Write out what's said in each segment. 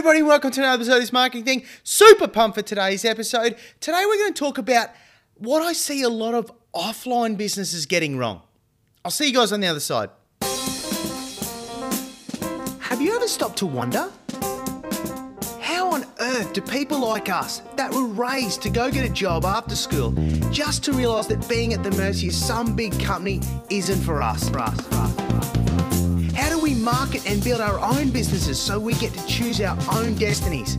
everybody, welcome to another episode of this marketing thing. Super pumped for today's episode. Today, we're going to talk about what I see a lot of offline businesses getting wrong. I'll see you guys on the other side. Have you ever stopped to wonder? How on earth do people like us that were raised to go get a job after school just to realise that being at the mercy of some big company isn't for us? For us, for us, market and build our own businesses so we get to choose our own destinies?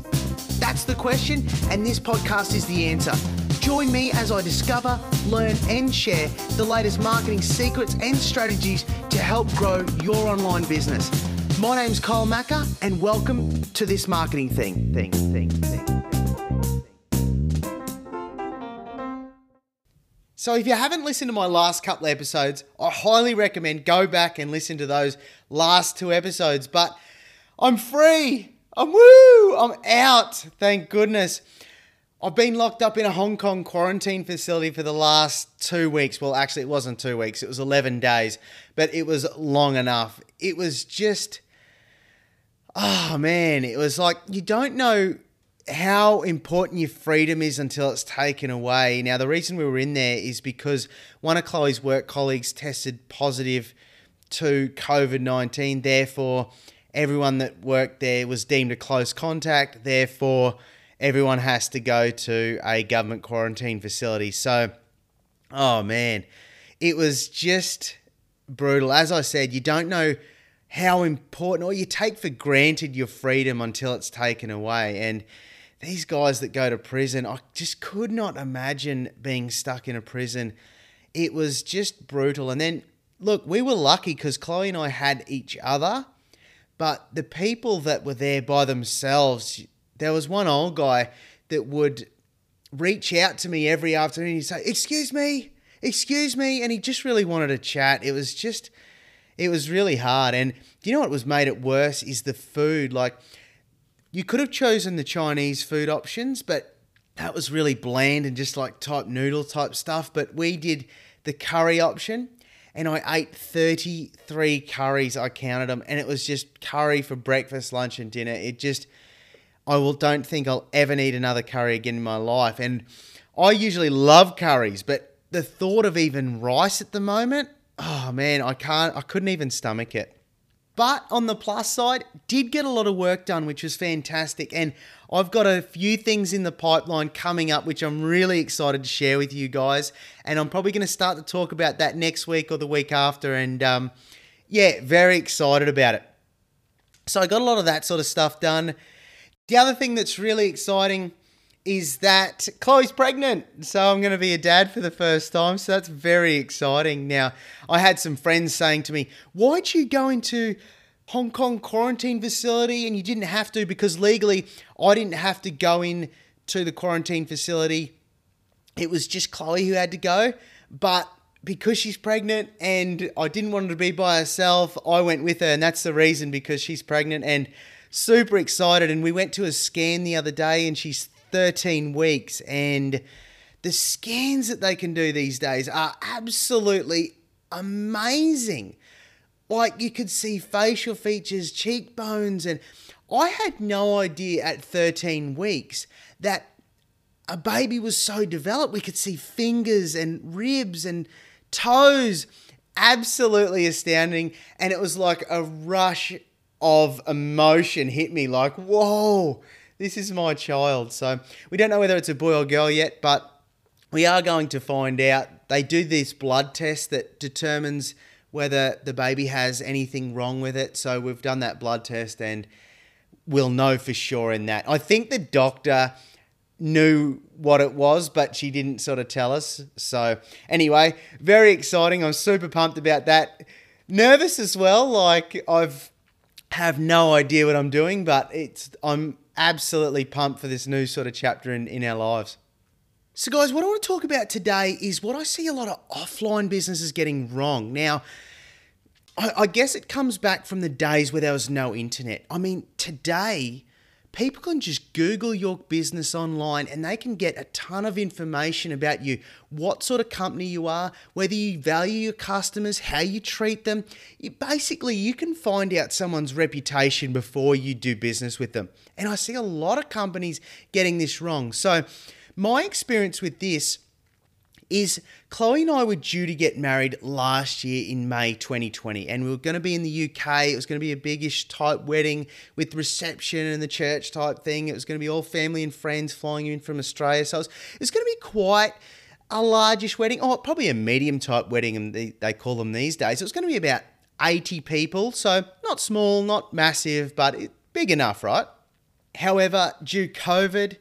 That's the question, and this podcast is the answer. Join me as I discover, learn, and share the latest marketing secrets and strategies to help grow your online business. My name's Kyle Macker, and welcome to this marketing thing. Thing, thing, thing. So, if you haven't listened to my last couple episodes, I highly recommend go back and listen to those last two episodes. But I'm free. I'm woo. I'm out. Thank goodness. I've been locked up in a Hong Kong quarantine facility for the last two weeks. Well, actually, it wasn't two weeks, it was 11 days, but it was long enough. It was just, oh man, it was like you don't know how important your freedom is until it's taken away. Now, the reason we were in there is because one of Chloe's work colleagues tested positive to COVID 19. Therefore, everyone that worked there was deemed a close contact. Therefore, everyone has to go to a government quarantine facility. So, oh man, it was just brutal. As I said, you don't know how important or you take for granted your freedom until it's taken away. And these guys that go to prison, I just could not imagine being stuck in a prison. It was just brutal. And then, look, we were lucky because Chloe and I had each other, but the people that were there by themselves, there was one old guy that would reach out to me every afternoon. He'd say, Excuse me, excuse me. And he just really wanted to chat. It was just, it was really hard. And do you know what was made it worse is the food. Like, you could have chosen the Chinese food options, but that was really bland and just like type noodle type stuff. But we did the curry option and I ate 33 curries. I counted them and it was just curry for breakfast, lunch, and dinner. It just, I will don't think I'll ever need another curry again in my life. And I usually love curries, but the thought of even rice at the moment, oh man, I can't, I couldn't even stomach it. But on the plus side, did get a lot of work done, which was fantastic. And I've got a few things in the pipeline coming up, which I'm really excited to share with you guys. And I'm probably going to start to talk about that next week or the week after. And um, yeah, very excited about it. So I got a lot of that sort of stuff done. The other thing that's really exciting is that Chloe's pregnant. So I'm going to be a dad for the first time. So that's very exciting. Now, I had some friends saying to me, Why'd you go into Hong Kong quarantine facility and you didn't have to? Because legally, I didn't have to go in to the quarantine facility. It was just Chloe who had to go. But because she's pregnant and I didn't want her to be by herself, I went with her. And that's the reason because she's pregnant and super excited. And we went to a scan the other day and she's 13 weeks. And the scans that they can do these days are absolutely amazing. Like you could see facial features, cheekbones, and I had no idea at 13 weeks that a baby was so developed. We could see fingers and ribs and toes. Absolutely astounding. And it was like a rush of emotion hit me like, whoa, this is my child. So we don't know whether it's a boy or girl yet, but we are going to find out. They do this blood test that determines whether the baby has anything wrong with it. So we've done that blood test and we'll know for sure in that. I think the doctor knew what it was, but she didn't sort of tell us. So anyway, very exciting. I'm super pumped about that. Nervous as well. Like I've have no idea what I'm doing, but it's I'm absolutely pumped for this new sort of chapter in, in our lives. So, guys, what I want to talk about today is what I see a lot of offline businesses getting wrong. Now, I, I guess it comes back from the days where there was no internet. I mean, today, people can just Google your business online and they can get a ton of information about you, what sort of company you are, whether you value your customers, how you treat them. Basically, you can find out someone's reputation before you do business with them. And I see a lot of companies getting this wrong. So, my experience with this is Chloe and I were due to get married last year in May 2020, and we were going to be in the UK. It was going to be a biggish type wedding with reception and the church type thing. It was going to be all family and friends flying in from Australia. So it was, it was going to be quite a largish wedding. Oh, probably a medium type wedding, and they, they call them these days. It was going to be about 80 people, so not small, not massive, but big enough, right? However, due COVID,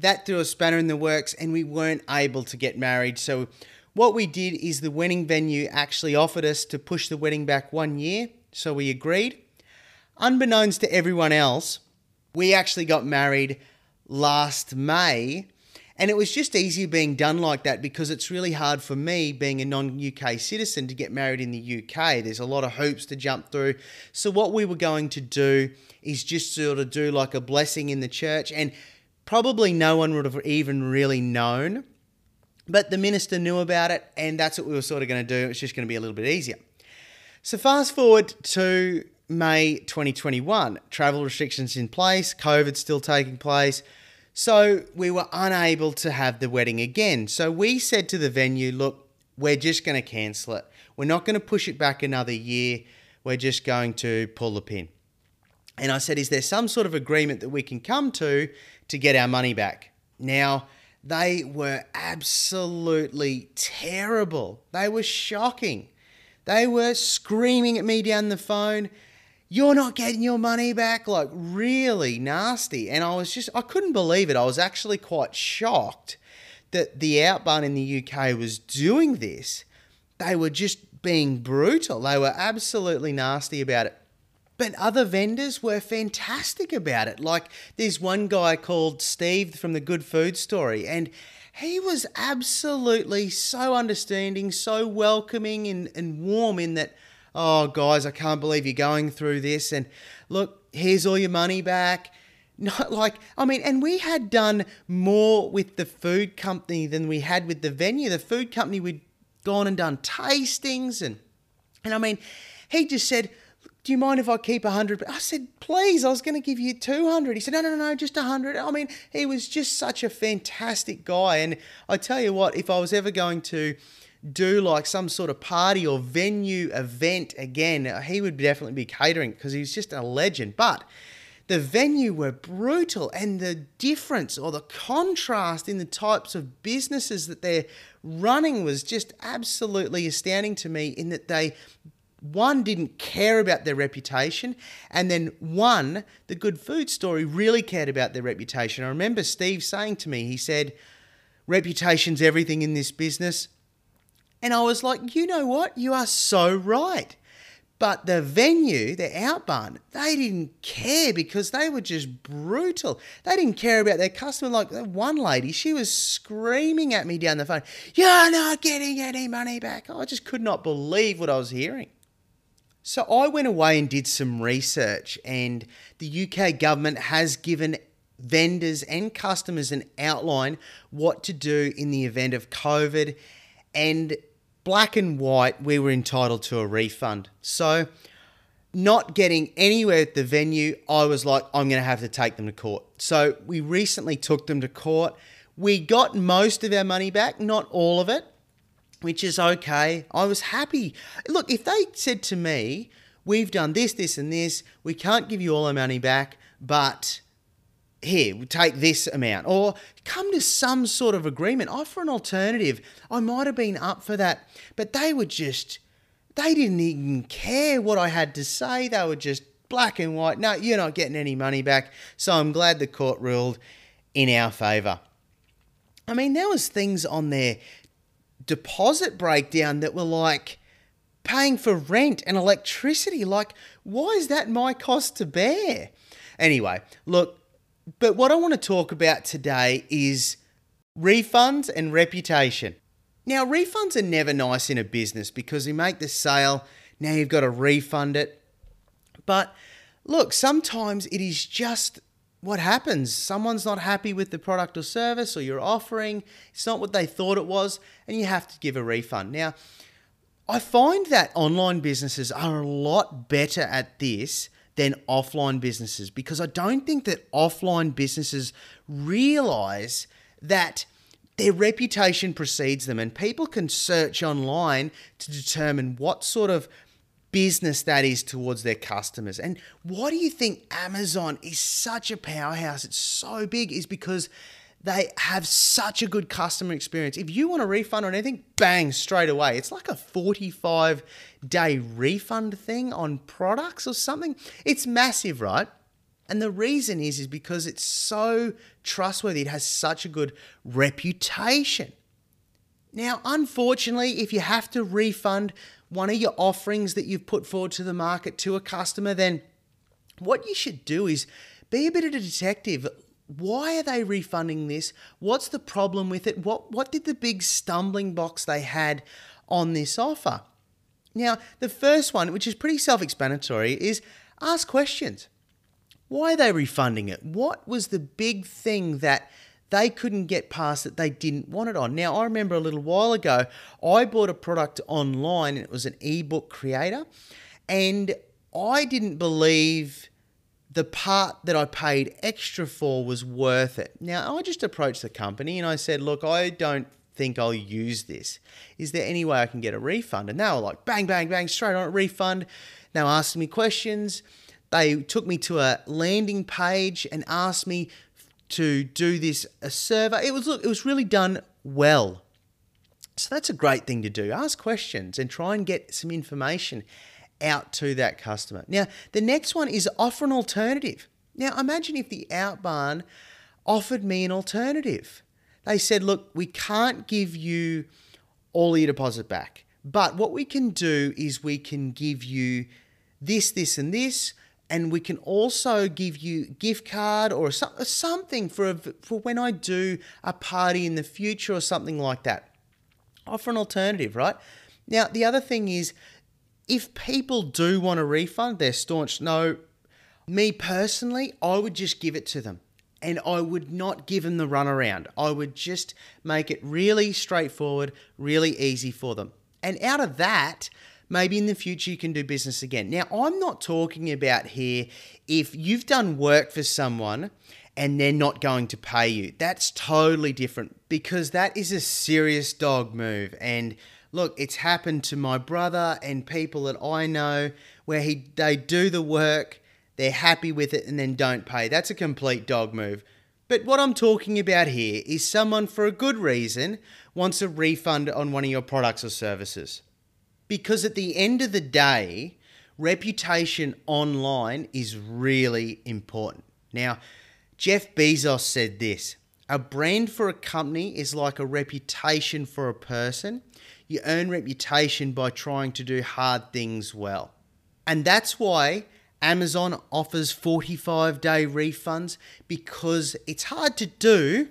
that threw a spanner in the works and we weren't able to get married. So, what we did is the wedding venue actually offered us to push the wedding back one year. So, we agreed. Unbeknownst to everyone else, we actually got married last May. And it was just easier being done like that because it's really hard for me, being a non UK citizen, to get married in the UK. There's a lot of hoops to jump through. So, what we were going to do is just sort of do like a blessing in the church. And probably no one would have even really known. But the minister knew about it, and that's what we were sort of going to do. It was just going to be a little bit easier. So, fast forward to May 2021, travel restrictions in place, COVID still taking place. So, we were unable to have the wedding again. So, we said to the venue, look, we're just going to cancel it. We're not going to push it back another year. We're just going to pull the pin. And I said, Is there some sort of agreement that we can come to to get our money back? Now, they were absolutely terrible. They were shocking. They were screaming at me down the phone, You're not getting your money back. Like, really nasty. And I was just, I couldn't believe it. I was actually quite shocked that the Outbarn in the UK was doing this. They were just being brutal. They were absolutely nasty about it. But other vendors were fantastic about it. Like there's one guy called Steve from the Good Food Story, and he was absolutely so understanding, so welcoming and, and warm in that, oh, guys, I can't believe you're going through this. And look, here's all your money back. Not like, I mean, and we had done more with the food company than we had with the venue. The food company, we'd gone and done tastings and, and I mean, he just said, you mind if I keep a hundred? I said, please, I was going to give you 200. He said, no, no, no, just a hundred. I mean, he was just such a fantastic guy. And I tell you what, if I was ever going to do like some sort of party or venue event again, uh, he would definitely be catering because he's just a legend. But the venue were brutal and the difference or the contrast in the types of businesses that they're running was just absolutely astounding to me in that they one didn't care about their reputation, and then one, the good food story, really cared about their reputation. I remember Steve saying to me, he said, Reputation's everything in this business. And I was like, you know what? You are so right. But the venue, the Outbarn, they didn't care because they were just brutal. They didn't care about their customer. Like one lady, she was screaming at me down the phone, You're not getting any money back. I just could not believe what I was hearing. So I went away and did some research, and the UK government has given vendors and customers an outline what to do in the event of COVID. And black and white, we were entitled to a refund. So, not getting anywhere at the venue, I was like, I'm going to have to take them to court. So, we recently took them to court. We got most of our money back, not all of it which is okay. I was happy. Look, if they said to me, We've done this, this, and this, we can't give you all our money back, but here, we take this amount, or come to some sort of agreement, offer an alternative. I might have been up for that, but they were just, they didn't even care what I had to say. They were just black and white. No, you're not getting any money back. So I'm glad the court ruled in our favour. I mean, there was things on there deposit breakdown that were like paying for rent and electricity. Like, why is that my cost to bear? Anyway, look, but what I want to talk about today is refunds and reputation. Now, refunds are never nice in a business because you make the sale, now you've got to refund it. But look, sometimes it is just what happens? Someone's not happy with the product or service or you're offering, it's not what they thought it was, and you have to give a refund. Now, I find that online businesses are a lot better at this than offline businesses because I don't think that offline businesses realize that their reputation precedes them and people can search online to determine what sort of business that is towards their customers. And why do you think Amazon is such a powerhouse? It's so big, is because they have such a good customer experience. If you want a refund on anything, bang, straight away. It's like a 45 day refund thing on products or something. It's massive, right? And the reason is is because it's so trustworthy. It has such a good reputation. Now, unfortunately, if you have to refund one of your offerings that you've put forward to the market to a customer, then what you should do is be a bit of a detective. Why are they refunding this? What's the problem with it? What what did the big stumbling blocks they had on this offer? Now, the first one, which is pretty self-explanatory, is ask questions. Why are they refunding it? What was the big thing that they couldn't get past that they didn't want it on. Now, I remember a little while ago, I bought a product online and it was an ebook creator, and I didn't believe the part that I paid extra for was worth it. Now, I just approached the company and I said, Look, I don't think I'll use this. Is there any way I can get a refund? And they were like, bang, bang, bang, straight on a refund. Now, asking me questions. They took me to a landing page and asked me to do this a survey. It was look, it was really done well. So that's a great thing to do. Ask questions and try and get some information out to that customer. Now, the next one is offer an alternative. Now, imagine if the Outbarn offered me an alternative. They said, look, we can't give you all your deposit back, but what we can do is we can give you this, this, and this and we can also give you gift card or something for a, for when I do a party in the future or something like that. Offer an alternative, right? Now the other thing is, if people do want a refund, they're staunch. No, me personally, I would just give it to them. And I would not give them the runaround. I would just make it really straightforward, really easy for them. And out of that, maybe in the future you can do business again. Now, I'm not talking about here if you've done work for someone and they're not going to pay you. That's totally different because that is a serious dog move. And look, it's happened to my brother and people that I know where he they do the work, they're happy with it and then don't pay. That's a complete dog move. But what I'm talking about here is someone for a good reason wants a refund on one of your products or services. Because at the end of the day, reputation online is really important. Now, Jeff Bezos said this a brand for a company is like a reputation for a person. You earn reputation by trying to do hard things well. And that's why Amazon offers 45 day refunds because it's hard to do,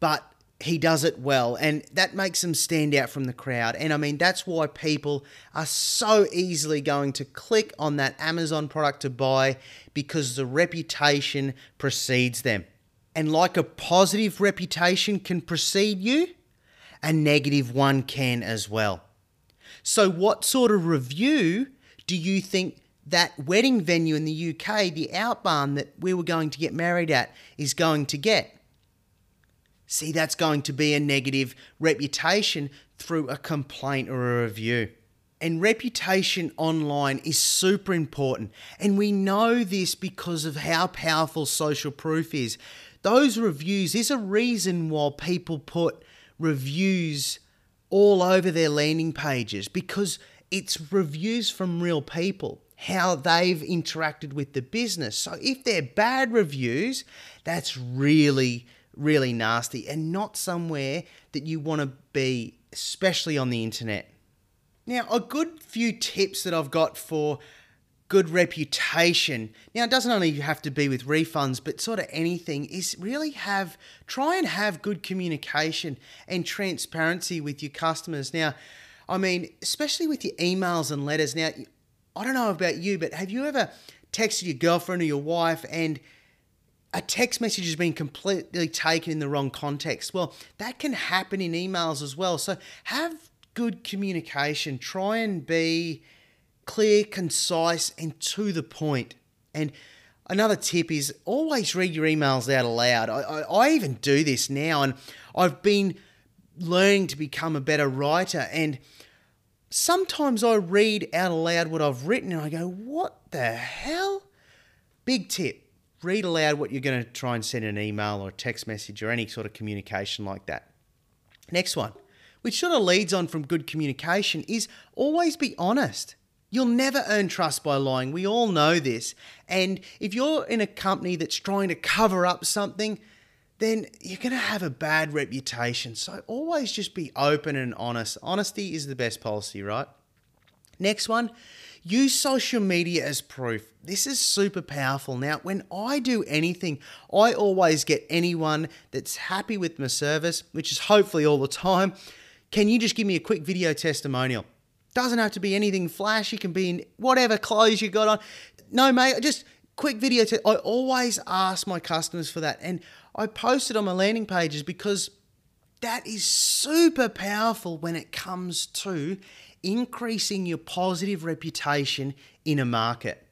but he does it well and that makes him stand out from the crowd. And i mean that's why people are so easily going to click on that amazon product to buy because the reputation precedes them. And like a positive reputation can precede you a negative one can as well. So what sort of review do you think that wedding venue in the uk the outbarn that we were going to get married at is going to get See, that's going to be a negative reputation through a complaint or a review. And reputation online is super important. And we know this because of how powerful social proof is. Those reviews, there's a reason why people put reviews all over their landing pages because it's reviews from real people, how they've interacted with the business. So if they're bad reviews, that's really really nasty and not somewhere that you want to be, especially on the internet. Now, a good few tips that I've got for good reputation. Now, it doesn't only have to be with refunds, but sort of anything is really have try and have good communication and transparency with your customers. Now, I mean, especially with your emails and letters. Now, I don't know about you, but have you ever texted your girlfriend or your wife and a text message has been completely taken in the wrong context. Well, that can happen in emails as well. So have good communication. Try and be clear, concise, and to the point. And another tip is always read your emails out aloud. I, I, I even do this now, and I've been learning to become a better writer. And sometimes I read out aloud what I've written and I go, what the hell? Big tip read aloud what you're going to try and send an email or a text message or any sort of communication like that. Next one, which sort of leads on from good communication, is always be honest. You'll never earn trust by lying. We all know this. And if you're in a company that's trying to cover up something, then you're going to have a bad reputation. So always just be open and honest. Honesty is the best policy, right? Next one, use social media as proof. This is super powerful. Now, when I do anything, I always get anyone that's happy with my service, which is hopefully all the time. Can you just give me a quick video testimonial? Doesn't have to be anything flashy, can be in whatever clothes you got on. No, mate, just quick video. Te- I always ask my customers for that. And I post it on my landing pages because that is super powerful when it comes to increasing your positive reputation in a market.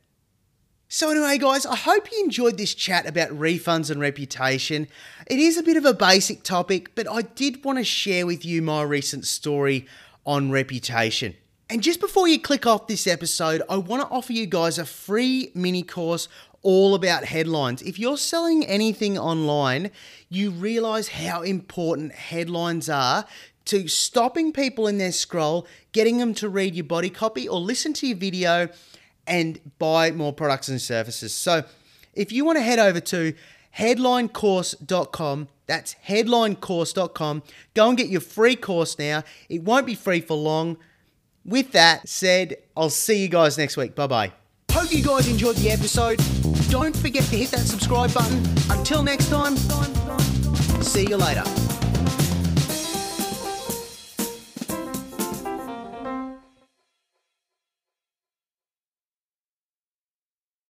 So, anyway, guys, I hope you enjoyed this chat about refunds and reputation. It is a bit of a basic topic, but I did want to share with you my recent story on reputation. And just before you click off this episode, I want to offer you guys a free mini course all about headlines. If you're selling anything online, you realize how important headlines are to stopping people in their scroll, getting them to read your body copy or listen to your video and buy more products and services. So, if you want to head over to headlinecourse.com, that's headlinecourse.com, go and get your free course now. It won't be free for long. With that said, I'll see you guys next week. Bye bye. Hope you guys enjoyed the episode. Don't forget to hit that subscribe button. Until next time, see you later.